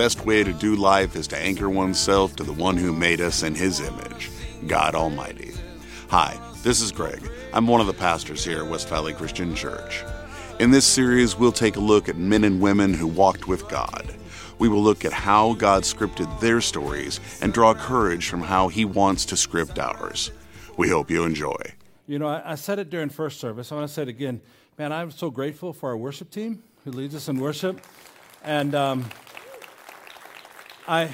best way to do life is to anchor oneself to the one who made us in his image, God Almighty. Hi, this is Greg. I'm one of the pastors here at West Valley Christian Church. In this series, we'll take a look at men and women who walked with God. We will look at how God scripted their stories and draw courage from how He wants to script ours. We hope you enjoy. You know, I, I said it during first service. I want to say it again. Man, I'm so grateful for our worship team who leads us in worship. And um, I,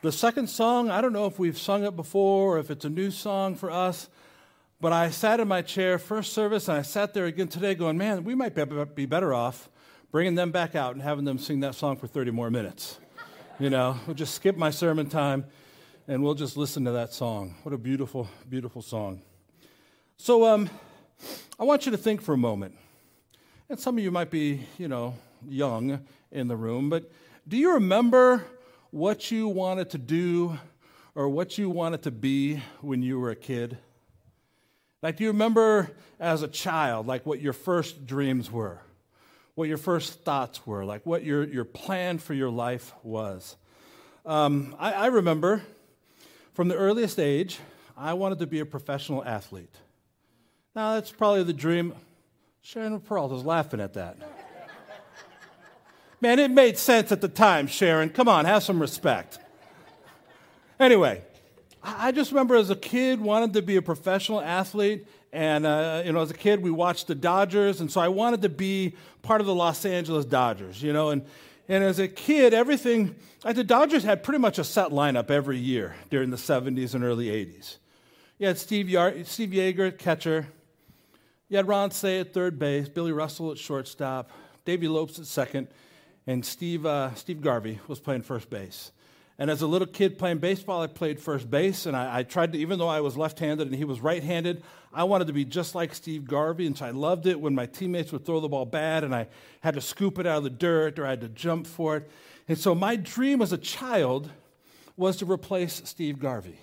the second song, I don't know if we've sung it before or if it's a new song for us, but I sat in my chair first service and I sat there again today going, man, we might be better off bringing them back out and having them sing that song for 30 more minutes. You know, we'll just skip my sermon time and we'll just listen to that song. What a beautiful, beautiful song. So, um, I want you to think for a moment. And some of you might be, you know, young in the room, but do you remember what you wanted to do or what you wanted to be when you were a kid? Like, do you remember as a child, like what your first dreams were? what your first thoughts were, like what your, your plan for your life was. Um, I, I remember from the earliest age, I wanted to be a professional athlete. Now, that's probably the dream. Sharon Peralta's laughing at that. Man, it made sense at the time, Sharon. Come on, have some respect. Anyway, I just remember as a kid wanting to be a professional athlete, and, uh, you know, as a kid, we watched the Dodgers, and so I wanted to be part of the Los Angeles Dodgers, you know. And, and as a kid, everything, like the Dodgers had pretty much a set lineup every year during the 70s and early 80s. You had Steve, Yar- Steve Yeager at catcher, you had Ron Cey at third base, Billy Russell at shortstop, Davey Lopes at second, and Steve, uh, Steve Garvey was playing first base. And as a little kid playing baseball, I played first base, and I, I tried to, even though I was left handed and he was right handed, I wanted to be just like Steve Garvey, and so I loved it when my teammates would throw the ball bad and I had to scoop it out of the dirt or I had to jump for it. And so my dream as a child was to replace Steve Garvey.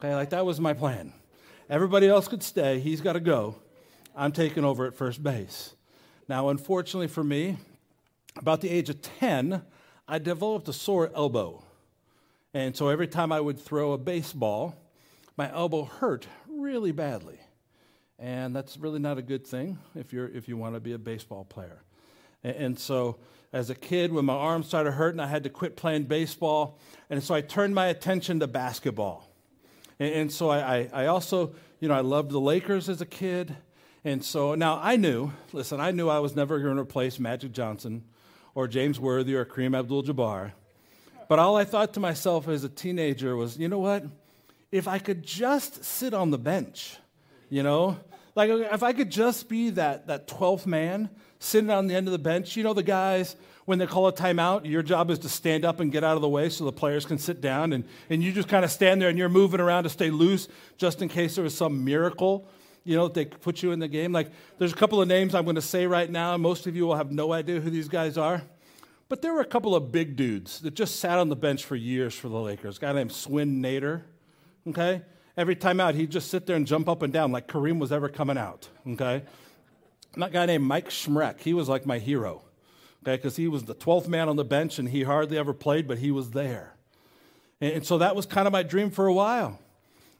Okay, like that was my plan. Everybody else could stay, he's got to go. I'm taking over at first base. Now, unfortunately for me, about the age of 10, I developed a sore elbow. And so every time I would throw a baseball, my elbow hurt really badly. And that's really not a good thing if, you're, if you want to be a baseball player. And, and so as a kid, when my arm started hurting, I had to quit playing baseball. And so I turned my attention to basketball. And, and so I, I, I also, you know, I loved the Lakers as a kid. And so now I knew, listen, I knew I was never going to replace Magic Johnson or James Worthy or Kareem Abdul Jabbar. But all I thought to myself as a teenager was, you know what? If I could just sit on the bench, you know? Like if I could just be that, that 12th man sitting on the end of the bench, you know, the guys, when they call a timeout, your job is to stand up and get out of the way so the players can sit down, and, and you just kind of stand there and you're moving around to stay loose just in case there was some miracle, you know, they put you in the game. Like, there's a couple of names I'm going to say right now, most of you will have no idea who these guys are. But there were a couple of big dudes that just sat on the bench for years for the Lakers. A guy named Swen Nater, okay? Every time out, he'd just sit there and jump up and down like Kareem was ever coming out, okay? And that guy named Mike Smrek, he was like my hero, okay? Because he was the 12th man on the bench and he hardly ever played, but he was there. And so that was kind of my dream for a while.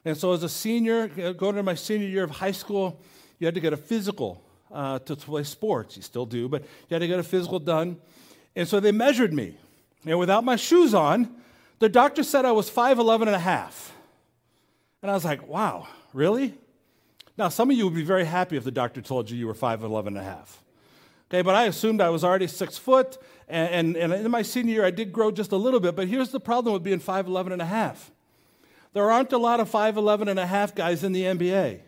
And so as a senior, going into my senior year of high school, you had to get a physical uh, to play sports. You still do, but you had to get a physical done. And so they measured me. And without my shoes on, the doctor said I was 5'11 and a half. And I was like, wow, really? Now, some of you would be very happy if the doctor told you you were 5'11 and a half. Okay, but I assumed I was already six foot, and, and, and in my senior year I did grow just a little bit, but here's the problem with being 5'11 and a half. There aren't a lot of 5'11 and a half guys in the NBA.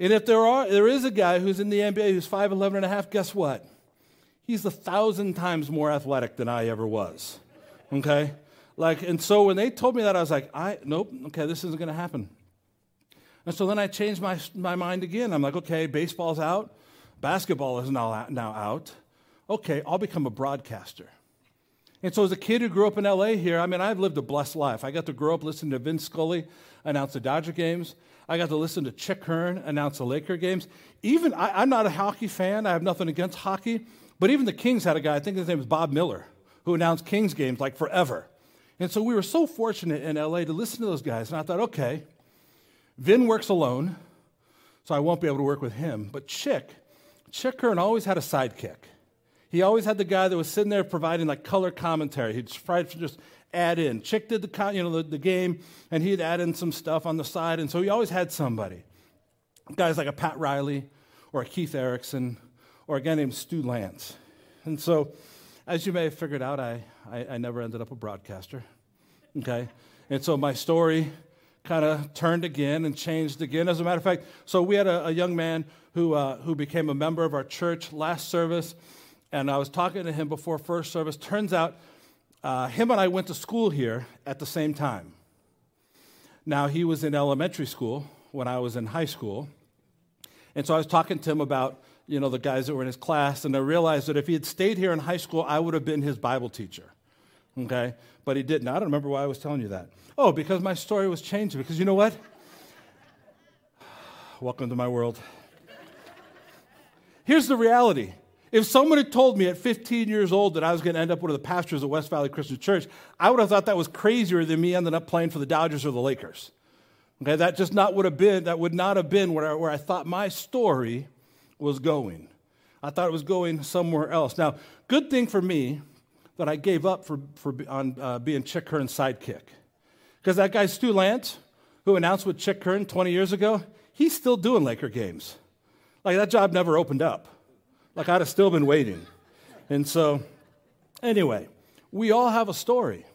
And if there, are, there is a guy who's in the NBA who's 5'11 and a half, guess what? he's a thousand times more athletic than I ever was. Okay? Like, and so when they told me that, I was like, I nope, okay, this isn't gonna happen. And so then I changed my, my mind again. I'm like, okay, baseball's out, basketball is now now out. Okay, I'll become a broadcaster. And so as a kid who grew up in LA here, I mean, I've lived a blessed life. I got to grow up listening to Vin Scully announce the Dodger games. I got to listen to Chick Hearn announce the Laker games. Even, I, I'm not a hockey fan. I have nothing against hockey. But even the Kings had a guy, I think his name was Bob Miller, who announced Kings games like forever. And so we were so fortunate in LA to listen to those guys. And I thought, okay, Vin works alone, so I won't be able to work with him. But Chick, Chick Hearn always had a sidekick. He always had the guy that was sitting there providing like color commentary. He'd try to just add in. Chick did the, you know, the, the game, and he'd add in some stuff on the side. And so he always had somebody. Guys like a Pat Riley or a Keith Erickson or a guy named Stu Lantz. And so, as you may have figured out, I, I, I never ended up a broadcaster. Okay? And so my story kind of turned again and changed again. As a matter of fact, so we had a, a young man who, uh, who became a member of our church last service, and I was talking to him before first service. Turns out uh, him and I went to school here at the same time. Now, he was in elementary school when I was in high school. And so I was talking to him about, you know, the guys that were in his class, and I realized that if he had stayed here in high school, I would have been his Bible teacher. Okay? But he didn't. I don't remember why I was telling you that. Oh, because my story was changing. Because you know what? Welcome to my world. Here's the reality if someone had told me at 15 years old that I was going to end up one of the pastors of West Valley Christian Church, I would have thought that was crazier than me ending up playing for the Dodgers or the Lakers. Okay, that just not would have been, that would not have been where I, where I thought my story was going. I thought it was going somewhere else. Now, good thing for me that I gave up for, for on uh, being Chick Hearn's sidekick. Because that guy, Stu Lantz, who announced with Chick Hearn 20 years ago, he's still doing Laker games. Like that job never opened up. Like I'd have still been waiting. And so, anyway, we all have a story.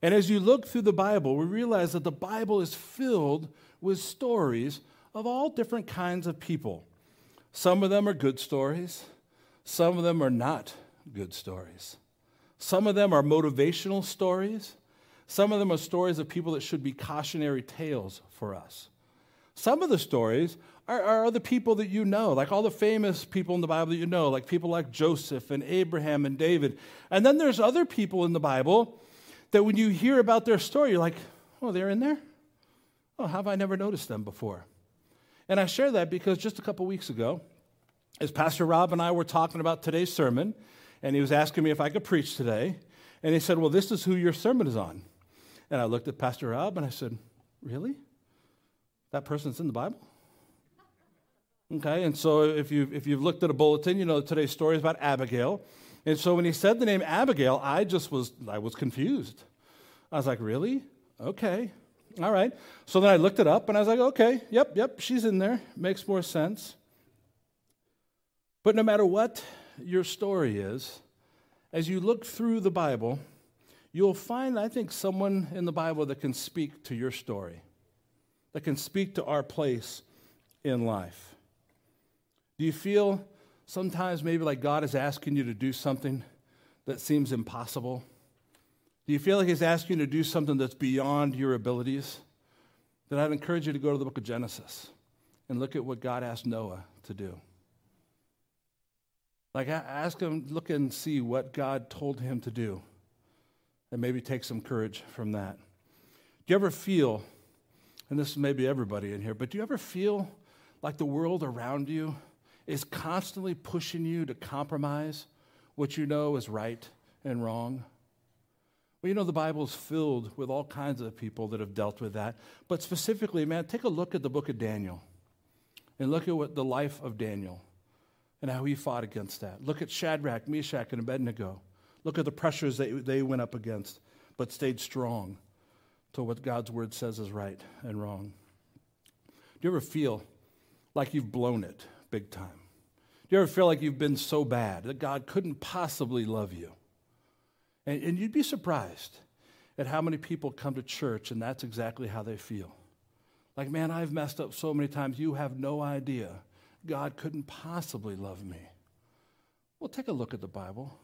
And as you look through the Bible, we realize that the Bible is filled with stories of all different kinds of people. Some of them are good stories, some of them are not good stories. Some of them are motivational stories, some of them are stories of people that should be cautionary tales for us. Some of the stories are, are the people that you know, like all the famous people in the Bible that you know, like people like Joseph and Abraham and David. And then there's other people in the Bible that when you hear about their story, you're like, oh, they're in there? Oh, how have I never noticed them before? And I share that because just a couple weeks ago, as Pastor Rob and I were talking about today's sermon, and he was asking me if I could preach today, and he said, Well, this is who your sermon is on. And I looked at Pastor Rob and I said, Really? That person's in the Bible? Okay, and so if you've, if you've looked at a bulletin, you know today's story is about Abigail. And so when he said the name Abigail, I just was, I was confused. I was like, really? Okay, all right. So then I looked it up and I was like, okay, yep, yep, she's in there. Makes more sense. But no matter what your story is, as you look through the Bible, you'll find, I think, someone in the Bible that can speak to your story, that can speak to our place in life. Do you feel sometimes maybe like God is asking you to do something that seems impossible? Do you feel like He's asking you to do something that's beyond your abilities? Then I'd encourage you to go to the book of Genesis and look at what God asked Noah to do. Like, ask him, look and see what God told him to do, and maybe take some courage from that. Do you ever feel, and this may be everybody in here, but do you ever feel like the world around you is constantly pushing you to compromise what you know is right and wrong? Well, you know, the Bible is filled with all kinds of people that have dealt with that. But specifically, man, take a look at the book of Daniel and look at what the life of Daniel and how he fought against that. Look at Shadrach, Meshach, and Abednego. Look at the pressures that they went up against, but stayed strong to what God's word says is right and wrong. Do you ever feel like you've blown it big time? Do you ever feel like you've been so bad that God couldn't possibly love you? And, and you'd be surprised at how many people come to church and that's exactly how they feel. Like, man, I've messed up so many times, you have no idea. God couldn't possibly love me. Well, take a look at the Bible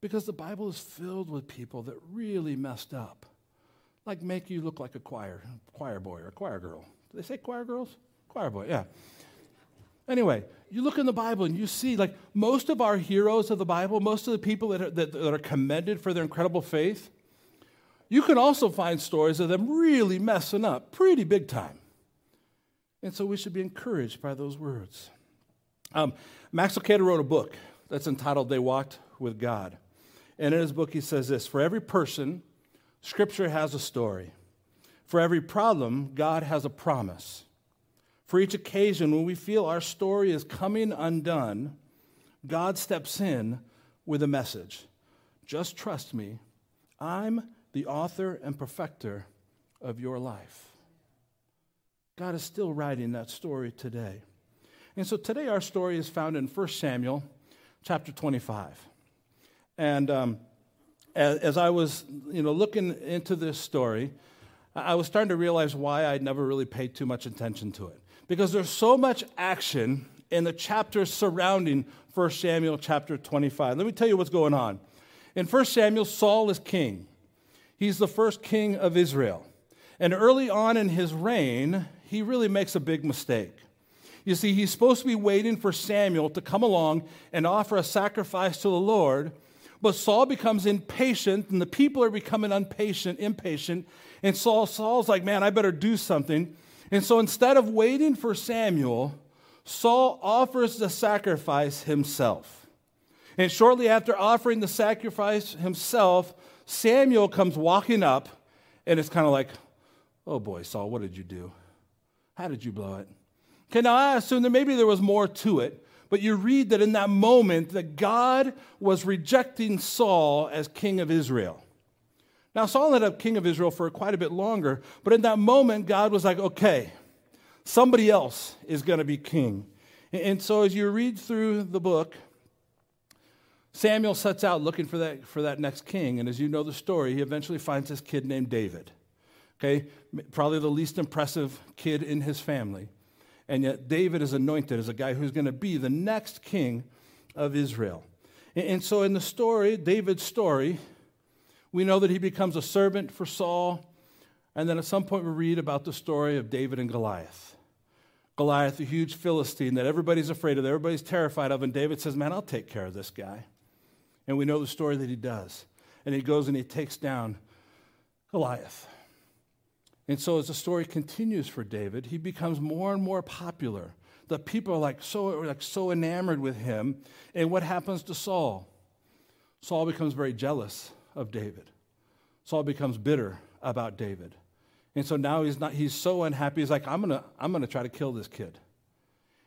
because the Bible is filled with people that really messed up, like make you look like a choir, choir boy or a choir girl. Do they say choir girls? Choir boy, yeah. Anyway, you look in the Bible and you see, like, most of our heroes of the Bible, most of the people that are, that, that are commended for their incredible faith, you can also find stories of them really messing up pretty big time. And so we should be encouraged by those words. Um, Max Lucado wrote a book that's entitled They Walked with God. And in his book, he says this For every person, Scripture has a story. For every problem, God has a promise. For each occasion when we feel our story is coming undone, God steps in with a message. Just trust me. I'm the author and perfecter of your life. God is still writing that story today. And so today our story is found in 1 Samuel chapter 25. And um, as, as, I was you know, looking into this story, I was starting to realize why I'd never really paid too much attention to it. Because there's so much action in the chapters surrounding 1 Samuel chapter 25. Let me tell you what's going on. In 1 Samuel, Saul is king. He's the first king of Israel. And early on in his reign, he really makes a big mistake. You see, he's supposed to be waiting for Samuel to come along and offer a sacrifice to the Lord, but Saul becomes impatient, and the people are becoming impatient, impatient. And Saul, Saul's like, man, I better do something. And so instead of waiting for Samuel, Saul offers the sacrifice himself. And shortly after offering the sacrifice himself, Samuel comes walking up, and it's kind of like, oh boy, Saul, what did you do? How did you blow it? Okay, now I assume that maybe there was more to it, but you read that in that moment that God was rejecting Saul as king of Israel. Now, Saul ended up king of Israel for quite a bit longer, but in that moment, God was like, okay, somebody else is going to be king. And so as you read through the book, Samuel sets out looking for that, for that next king. And as you know the story, he eventually finds this kid named David. Okay, probably the least impressive kid in his family. And yet, David is anointed as a guy who's going to be the next king of Israel. And so, in the story, David's story, we know that he becomes a servant for Saul. And then at some point, we read about the story of David and Goliath. Goliath, the huge Philistine that everybody's afraid of, everybody's terrified of. And David says, Man, I'll take care of this guy. And we know the story that he does. And he goes and he takes down Goliath. And so as the story continues for David, he becomes more and more popular. The people are like so, like so enamored with him. And what happens to Saul? Saul becomes very jealous of David. Saul becomes bitter about David. And so now he's not he's so unhappy. He's like, I'm gonna, I'm gonna try to kill this kid.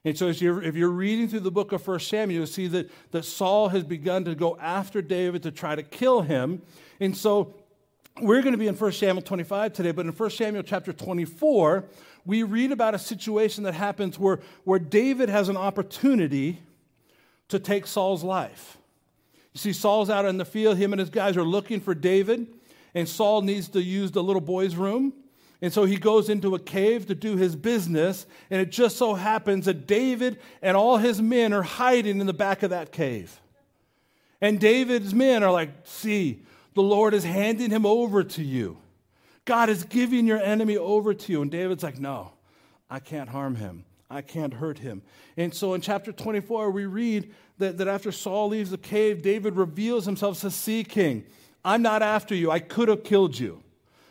And so, you're, if you're reading through the book of 1 Samuel, you'll see that, that Saul has begun to go after David to try to kill him. And so, we're going to be in 1 Samuel 25 today, but in 1 Samuel chapter 24, we read about a situation that happens where, where David has an opportunity to take Saul's life. You see, Saul's out in the field, him and his guys are looking for David, and Saul needs to use the little boy's room. And so he goes into a cave to do his business, and it just so happens that David and all his men are hiding in the back of that cave. And David's men are like, See, the Lord is handing him over to you. God is giving your enemy over to you. And David's like, No, I can't harm him. I can't hurt him. And so in chapter 24, we read that, that after Saul leaves the cave, David reveals himself as See, King, I'm not after you. I could have killed you,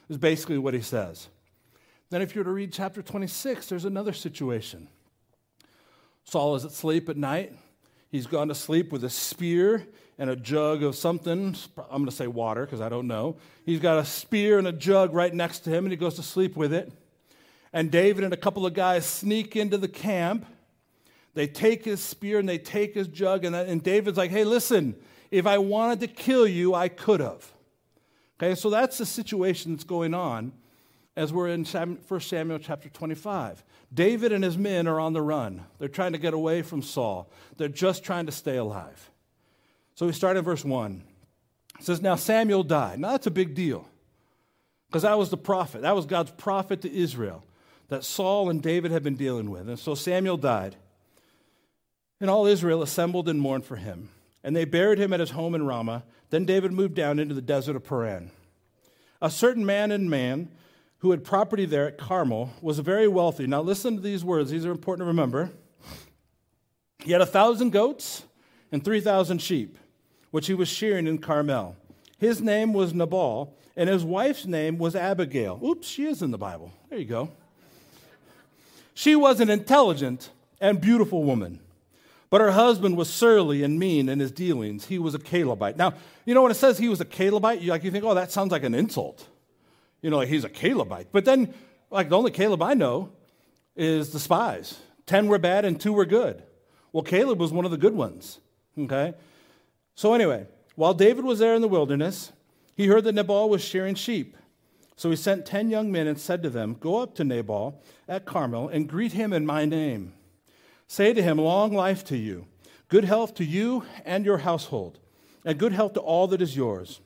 is basically what he says. Then, if you were to read chapter 26, there's another situation. Saul is asleep at night. He's gone to sleep with a spear and a jug of something. I'm going to say water because I don't know. He's got a spear and a jug right next to him, and he goes to sleep with it. And David and a couple of guys sneak into the camp. They take his spear and they take his jug, and, and David's like, hey, listen, if I wanted to kill you, I could have. Okay, so that's the situation that's going on as we're in 1 Samuel chapter 25. David and his men are on the run. They're trying to get away from Saul. They're just trying to stay alive. So we start in verse 1. It says, Now Samuel died. Now that's a big deal because that was the prophet. That was God's prophet to Israel that Saul and David had been dealing with. And so Samuel died. And all Israel assembled and mourned for him. And they buried him at his home in Ramah. Then David moved down into the desert of Paran. A certain man and man who had property there at Carmel, was very wealthy. Now, listen to these words, these are important to remember. He had a thousand goats and 3,000 sheep, which he was shearing in Carmel. His name was Nabal, and his wife's name was Abigail. Oops, she is in the Bible. There you go. She was an intelligent and beautiful woman. But her husband was surly and mean in his dealings. He was a Calebite. Now, you know when it says he was a Calebite, you, like, you think, oh, that sounds like an insult. You know, like he's a Calebite. But then, like, the only Caleb I know is the spies. Ten were bad and two were good. Well, Caleb was one of the good ones. Okay? So, anyway, while David was there in the wilderness, he heard that Nabal was shearing sheep. So he sent ten young men and said to them, Go up to Nabal at Carmel and greet him in my name. Say to him, Long life to you, good health to you and your household, and good health to all that is yours.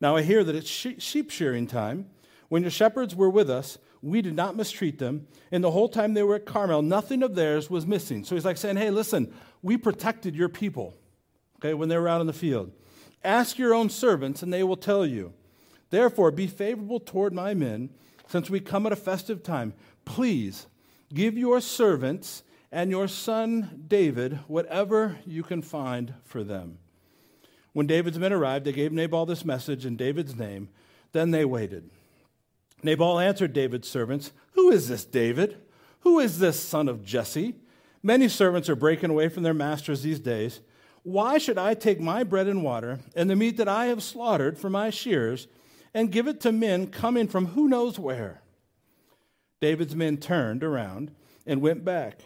Now I hear that it's sheep shearing time. When your shepherds were with us, we did not mistreat them. And the whole time they were at Carmel, nothing of theirs was missing. So he's like saying, Hey, listen, we protected your people, okay, when they were out in the field. Ask your own servants, and they will tell you. Therefore, be favorable toward my men, since we come at a festive time. Please give your servants and your son David whatever you can find for them. When David's men arrived, they gave Nabal this message in David's name. Then they waited. Nabal answered David's servants, Who is this David? Who is this son of Jesse? Many servants are breaking away from their masters these days. Why should I take my bread and water and the meat that I have slaughtered for my shears and give it to men coming from who knows where? David's men turned around and went back.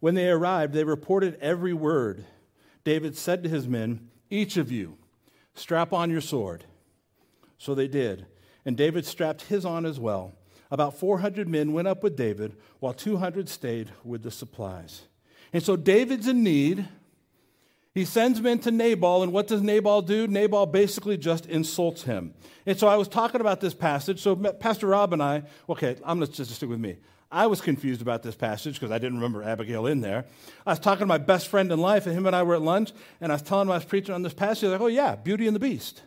When they arrived, they reported every word. David said to his men, Each of you, strap on your sword. So they did. And David strapped his on as well. About 400 men went up with David, while 200 stayed with the supplies. And so David's in need. He sends men to Nabal, and what does Nabal do? Nabal basically just insults him. And so I was talking about this passage. So Pastor Rob and I, okay, I'm going to just stick with me. I was confused about this passage because I didn't remember Abigail in there. I was talking to my best friend in life, and him and I were at lunch, and I was telling him I was preaching on this passage. Like, oh, yeah, Beauty and the Beast.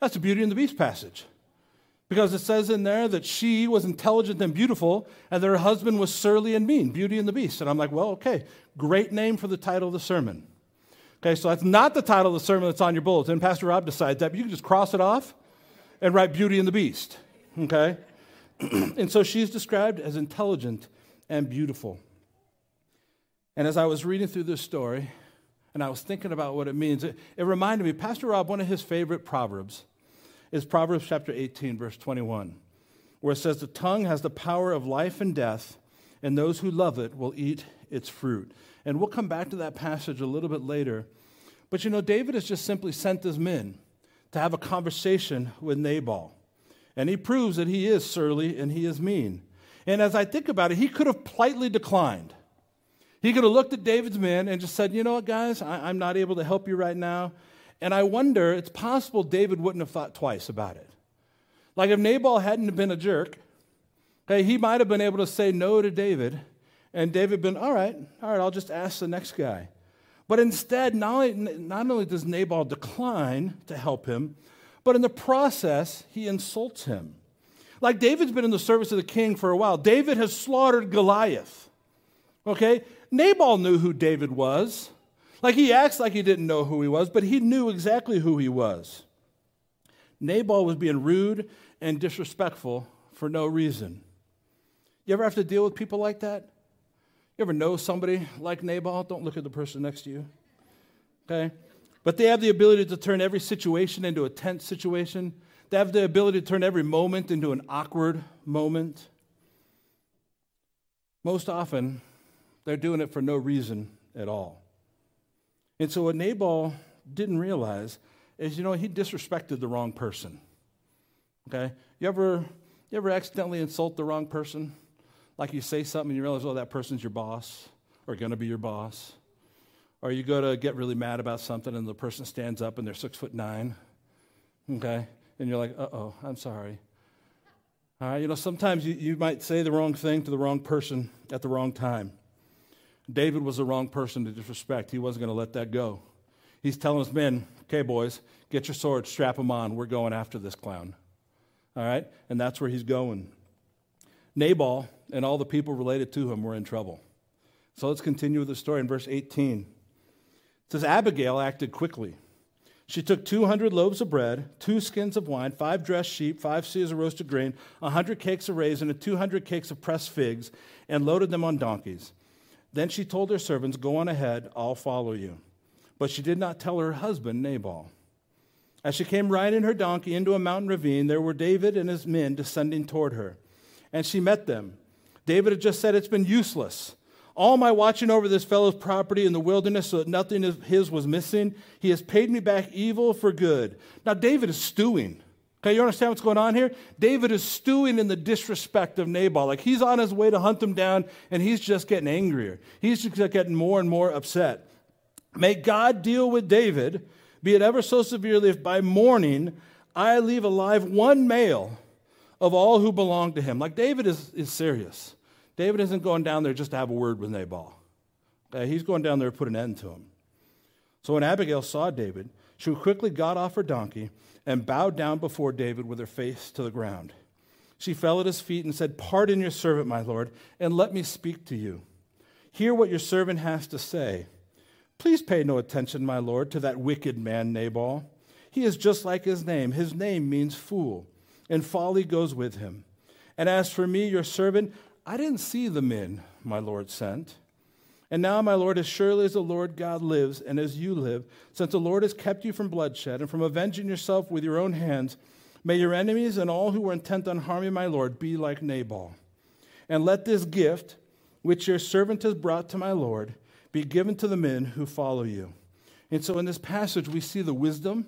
That's the Beauty and the Beast passage. Because it says in there that she was intelligent and beautiful, and that her husband was surly and mean, Beauty and the Beast. And I'm like, well, okay, great name for the title of the sermon. Okay, so that's not the title of the sermon that's on your bulletin. Pastor Rob decides that, but you can just cross it off and write Beauty and the Beast. Okay? and so she's described as intelligent and beautiful. And as I was reading through this story, and I was thinking about what it means, it, it reminded me, Pastor Rob, one of his favorite proverbs is Proverbs chapter 18, verse 21, where it says, The tongue has the power of life and death, and those who love it will eat its fruit. And we'll come back to that passage a little bit later. But you know, David has just simply sent his men to have a conversation with Nabal. And he proves that he is surly and he is mean. And as I think about it, he could have politely declined. He could have looked at David's men and just said, You know what, guys, I, am not able to help you right now. And I wonder, it's possible David wouldn't have thought twice about it. Like if Nabal hadn't been a jerk, okay, he might have been able to say no to David, and David been, all right, all right, I'll just ask the next guy. But instead, not only, not only does Nabal decline to help him, but in the process, he insults him. Like David's been in the service of the king for a while. David has slaughtered Goliath. Okay? Nabal knew who David was. Like he acts like he didn't know who he was, but he knew exactly who he was. Nabal was being rude and disrespectful for no reason. You ever have to deal with people like that? You ever know somebody like Nabal? Don't look at the person next to you. Okay? But they have the ability to turn every situation into a tense situation. They have the ability to turn every moment into an awkward moment. Most often, they're doing it for no reason at all. And so, what Nabal didn't realize is, you know, he disrespected the wrong person. Okay? You ever, you ever accidentally insult the wrong person? Like you say something and you realize, oh, that person's your boss or going to be your boss. Or you go to get really mad about something and the person stands up and they're six foot nine, okay? And you're like, uh oh, I'm sorry. All right, you know, sometimes you, you might say the wrong thing to the wrong person at the wrong time. David was the wrong person to disrespect. He wasn't going to let that go. He's telling his men, okay, boys, get your swords, strap them on. We're going after this clown. All right? And that's where he's going. Nabal and all the people related to him were in trouble. So let's continue with the story in verse 18. It says Abigail acted quickly. She took 200 loaves of bread, two skins of wine, five dressed sheep, five seahs of roasted grain, a 100 cakes of raisin, and 200 cakes of pressed figs, and loaded them on donkeys. Then she told her servants, Go on ahead, I'll follow you. But she did not tell her husband, Nabal. As she came riding her donkey into a mountain ravine, there were David and his men descending toward her. And she met them. David had just said, It's been useless. All my watching over this fellow's property in the wilderness so that nothing of his was missing, he has paid me back evil for good. Now, David is stewing. Okay, you understand what's going on here? David is stewing in the disrespect of Nabal. Like he's on his way to hunt him down, and he's just getting angrier. He's just getting more and more upset. May God deal with David, be it ever so severely, if by morning I leave alive one male of all who belong to him. Like David is, is serious. David isn't going down there just to have a word with Nabal. Okay, he's going down there to put an end to him. So when Abigail saw David, she quickly got off her donkey and bowed down before David with her face to the ground. She fell at his feet and said, Pardon your servant, my lord, and let me speak to you. Hear what your servant has to say. Please pay no attention, my lord, to that wicked man Nabal. He is just like his name. His name means fool, and folly goes with him. And as for me, your servant, I didn't see the men my Lord sent. And now, my Lord, as surely as the Lord God lives and as you live, since the Lord has kept you from bloodshed and from avenging yourself with your own hands, may your enemies and all who are intent on harming my Lord be like Nabal. And let this gift, which your servant has brought to my Lord, be given to the men who follow you. And so, in this passage, we see the wisdom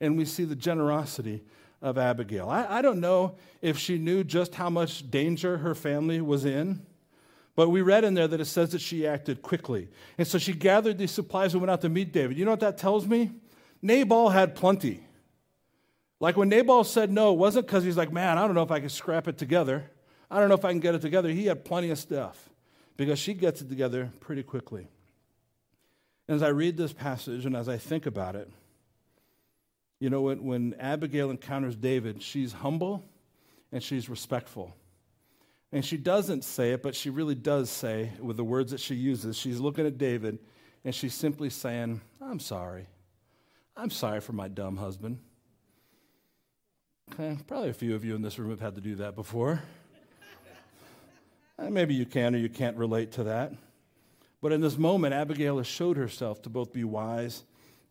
and we see the generosity of Abigail. I, I don't know if she knew just how much danger her family was in, but we read in there that it says that she acted quickly. And so she gathered these supplies and went out to meet David. You know what that tells me? Nabal had plenty. Like when Nabal said no, it wasn't because he's like, man, I don't know if I can scrap it together. I don't know if I can get it together. He had plenty of stuff because she gets it together pretty quickly. And as I read this passage and as I think about it, you know, when, when Abigail encounters David, she's humble and she's respectful. And she doesn't say it, but she really does say with the words that she uses. She's looking at David and she's simply saying, I'm sorry. I'm sorry for my dumb husband. Okay, probably a few of you in this room have had to do that before. Uh, maybe you can or you can't relate to that. But in this moment, Abigail has showed herself to both be wise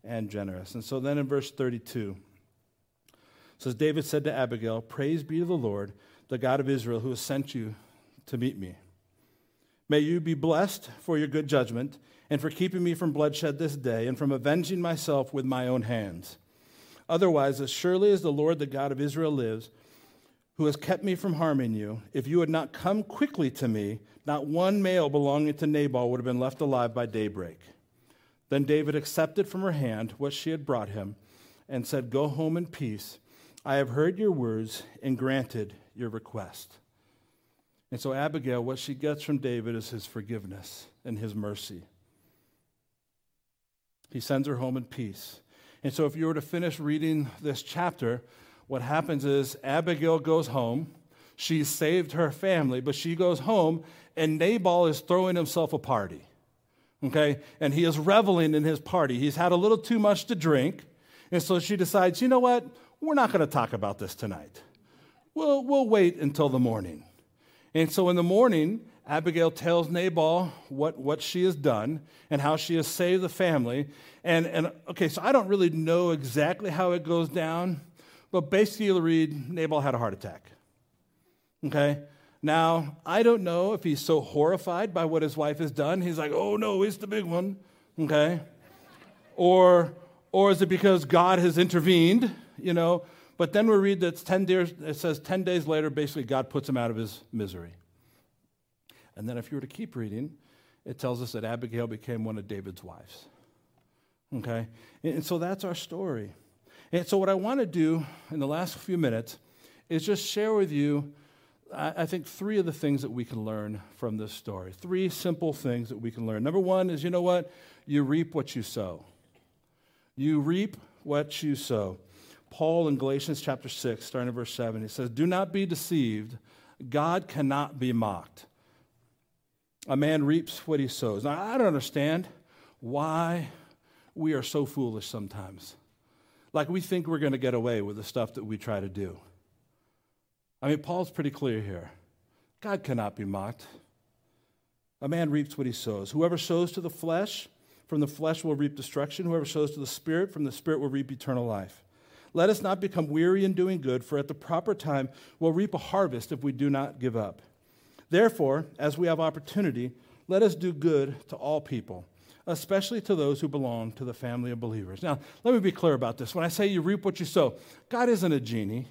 and generous. And so then in verse 32, says, David said to Abigail, Praise be to the Lord, the God of Israel, who has sent you to meet me. May you be blessed for your good judgment and for keeping me from bloodshed this day and from avenging myself with my own hands. Otherwise, as surely as the Lord, the God of Israel, lives, who has kept me from harming you, if you had not come quickly to me, not one male belonging to Nabal would have been left alive by daybreak. Then David accepted from her hand what she had brought him and said, Go home in peace. I have heard your words and granted your request. And so, Abigail, what she gets from David is his forgiveness and his mercy. He sends her home in peace. And so, if you were to finish reading this chapter, what happens is Abigail goes home. She's saved her family, but she goes home, and Nabal is throwing himself a party okay? And he is reveling in his party. He's had a little too much to drink. And so she decides, you know what? We're not going to talk about this tonight. We'll, we'll wait until the morning. And so in the morning, Abigail tells Nabal what, what she has done and how she has saved the family. And, and okay, so I don't really know exactly how it goes down, but basically you'll read Nabal had a heart attack. Okay? Now, I don't know if he's so horrified by what his wife has done. He's like, oh no, it's the big one. Okay? or, or is it because God has intervened? You know? But then we read that 10 days, it says 10 days later, basically, God puts him out of his misery. And then if you were to keep reading, it tells us that Abigail became one of David's wives. Okay? And so that's our story. And so, what I want to do in the last few minutes is just share with you I think three of the things that we can learn from this story. Three simple things that we can learn. Number one is you know what? You reap what you sow. You reap what you sow. Paul in Galatians chapter 6, starting at verse 7, he says, Do not be deceived. God cannot be mocked. A man reaps what he sows. Now, I don't understand why we are so foolish sometimes. Like we think we're going to get away with the stuff that we try to do. I mean, Paul's pretty clear here God cannot be mocked. A man reaps what he sows. Whoever sows to the flesh, from the flesh will reap destruction. Whoever sows to the Spirit, from the Spirit will reap eternal life. Let us not become weary in doing good, for at the proper time we'll reap a harvest if we do not give up. Therefore, as we have opportunity, let us do good to all people, especially to those who belong to the family of believers. Now, let me be clear about this. When I say you reap what you sow, God isn't a genie.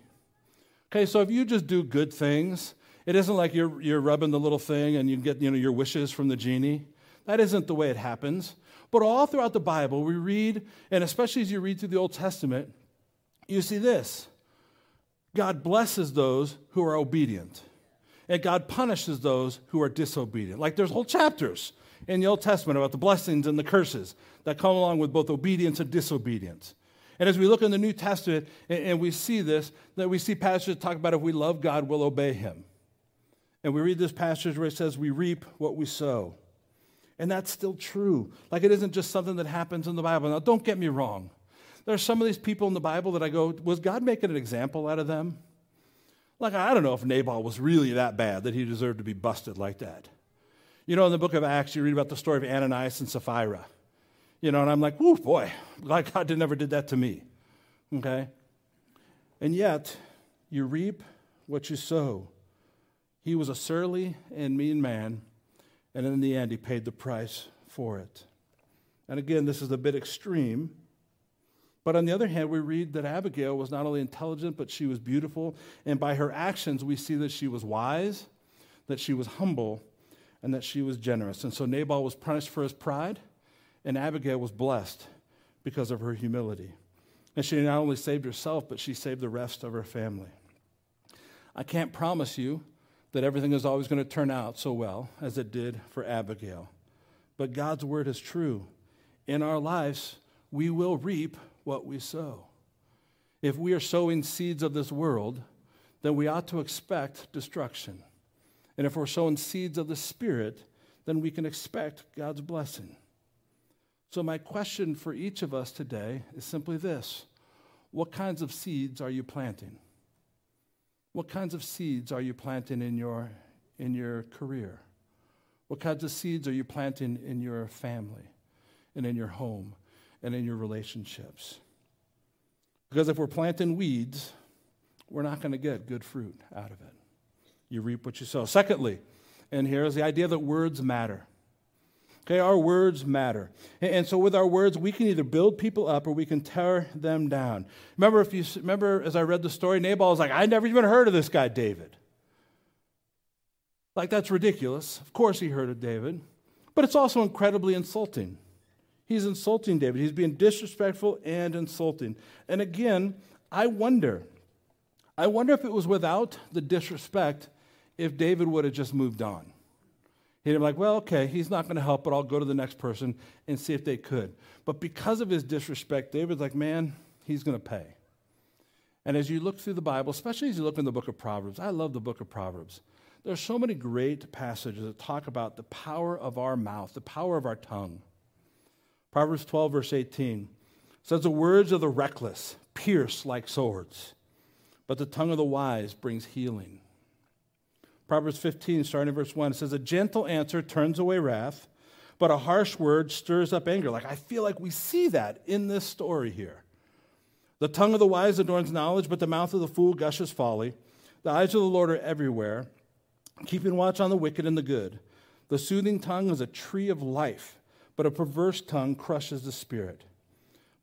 Okay, so if you just do good things, it isn't like you're, you're rubbing the little thing and you get you know, your wishes from the genie. That isn't the way it happens. But all throughout the Bible, we read, and especially as you read through the Old Testament, you see this God blesses those who are obedient, and God punishes those who are disobedient. Like there's whole chapters in the Old Testament about the blessings and the curses that come along with both obedience and disobedience. And as we look in the New Testament and, we see this, that we see passages talk about if we love God, we'll obey him. And we read this passage where it says, We reap what we sow. And that's still true. Like it isn't just something that happens in the Bible. Now, don't get me wrong. There are some of these people in the Bible that I go, was God making an example out of them? Like, I don't know if Nabal was really that bad that he deserved to be busted like that. You know, in the book of Acts, you read about the story of Ananias and Sapphira. You know, and I'm like, oh boy, like God never did that to me. Okay? And yet, you reap what you sow. He was a surly and mean man, and in the end, he paid the price for it. And again, this is a bit extreme but on the other hand, we read that Abigail was not only intelligent, but she was beautiful. And by her actions, we see that she was wise, that she was humble, and that she was generous. And so Nabal was punished for his pride, and Abigail was blessed because of her humility. And she not only saved herself, but she saved the rest of her family. I can't promise you that everything is always going to turn out so well as it did for Abigail. But God's word is true. In our lives, we will reap what we sow. If we are sowing seeds of this world, then we ought to expect destruction. And if we're sowing seeds of the Spirit, then we can expect God's blessing. So, my question for each of us today is simply this What kinds of seeds are you planting? What kinds of seeds are you planting in your, in your career? What kinds of seeds are you planting in your family and in your home? and in your relationships. Because if we're planting weeds, we're not going to get good fruit out of it. You reap what you sow. Secondly, and here is the idea that words matter. Okay, our words matter. And so with our words, we can either build people up or we can tear them down. Remember, if you remember as I read the story, Nabal was like, I never even heard of this guy, David. Like, that's ridiculous. Of course he heard of David. But it's also incredibly insulting. He's insulting David. He's being disrespectful and insulting. And again, I wonder, I wonder if it was without the disrespect, if David would have just moved on. He'd be like, well, okay, he's not going to help, but I'll go to the next person and see if they could. But because of his disrespect, David's like, man, he's going to pay. And as you look through the Bible, especially as you look in the book of Proverbs, I love the book of Proverbs. There are so many great passages that talk about the power of our mouth, the power of our tongue. Proverbs 12, verse 18 says, The words of the reckless pierce like swords, but the tongue of the wise brings healing. Proverbs 15, starting in verse 1, it says, A gentle answer turns away wrath, but a harsh word stirs up anger. Like, I feel like we see that in this story here. The tongue of the wise adorns knowledge, but the mouth of the fool gushes folly. The eyes of the Lord are everywhere, keeping watch on the wicked and the good. The soothing tongue is a tree of life but a perverse tongue crushes the spirit.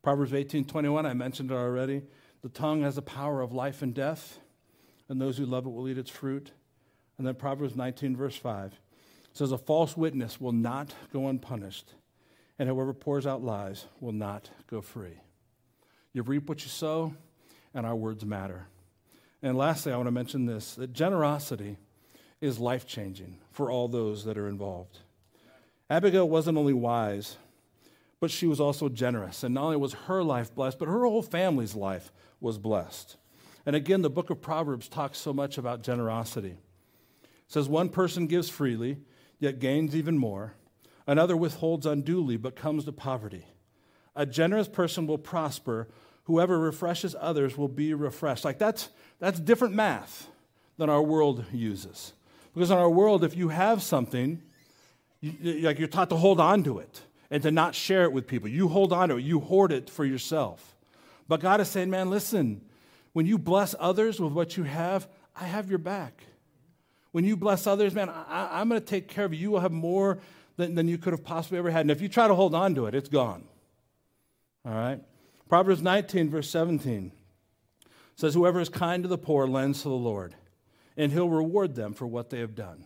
Proverbs 18 21, I mentioned it already. The tongue has the power of life and death, and those who love it will eat its fruit. And then Proverbs 19, verse 5 says, A false witness will not go unpunished, and whoever pours out lies will not go free. You reap what you sow, and our words matter. And lastly, I want to mention this that generosity is life changing for all those that are involved. Abigail wasn't only wise, but she was also generous. And not only was her life blessed, but her whole family's life was blessed. And again, the book of Proverbs talks so much about generosity. Says, One person gives freely, yet gains even more. Another withholds unduly, but comes to poverty. A generous person will prosper. Whoever refreshes others will be refreshed. Like that's, that's different math than our world uses. Because in our world, if you have something, You, like you're taught to hold on to it and to not share it with people. You hold on to it, you hoard it for yourself. But God is saying, man, listen, when you bless others with what you have, I have your back. When you bless others, man, I, am going to take care of you. You will have more than, than you could have possibly ever had. And if you try to hold on to it, it's gone. All right? Proverbs 19, verse 17 says, Whoever is kind to the poor lends to the Lord, and he'll reward them for what they have done.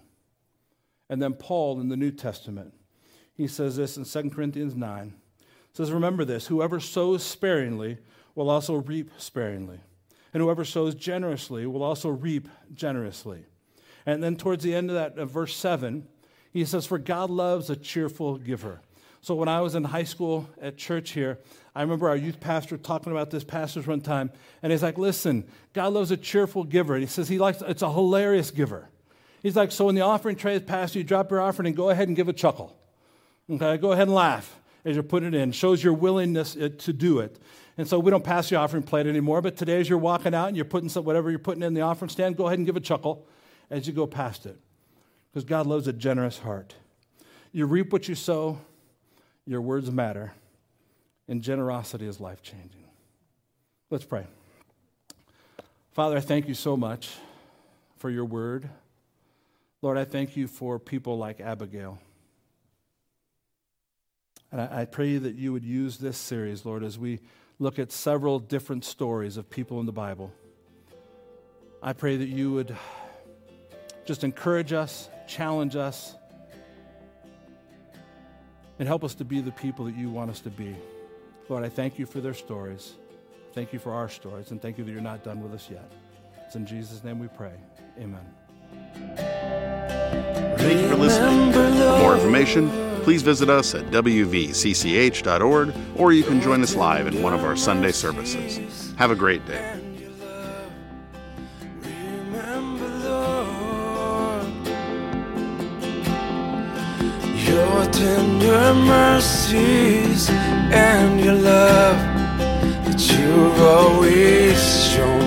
And then Paul in the New Testament, he says this in 2 Corinthians 9 says, Remember this whoever sows sparingly will also reap sparingly, and whoever sows generously will also reap generously. And then towards the end of that, of verse 7, he says, For God loves a cheerful giver. So when I was in high school at church here, I remember our youth pastor talking about this passage one time, and he's like, Listen, God loves a cheerful giver. And he says he likes it's a hilarious giver. He's like, So when the offering tray is passed, you drop your offering and go ahead and give a chuckle. Okay, go ahead and laugh as you're putting it in. Shows your willingness uh, to do it. And so we don't pass the offering plate anymore, but today as you're walking out and you're putting some, whatever you're putting in the offering stand, go ahead and give a chuckle as you go past it. Because God loves a generous heart. You reap what you sow, your words matter, and generosity is life changing. Let's pray. Father, I thank you so much for your word. Lord, I thank you for people like Abigail. And I, I pray that you would use this series, Lord, as we look at several different stories of people in the Bible. I pray that you would just encourage us, challenge us, and help us to be the people that you want us to be. Lord, I thank you for their stories. Thank you for our stories, and thank you that you're not done with us yet. It's in Jesus' name we pray. Amen. Thank you for listening. For more information, please visit us at wvcch.org or you can join us live in one of our Sunday services. Have a great day. Mercies and your love that you've always shown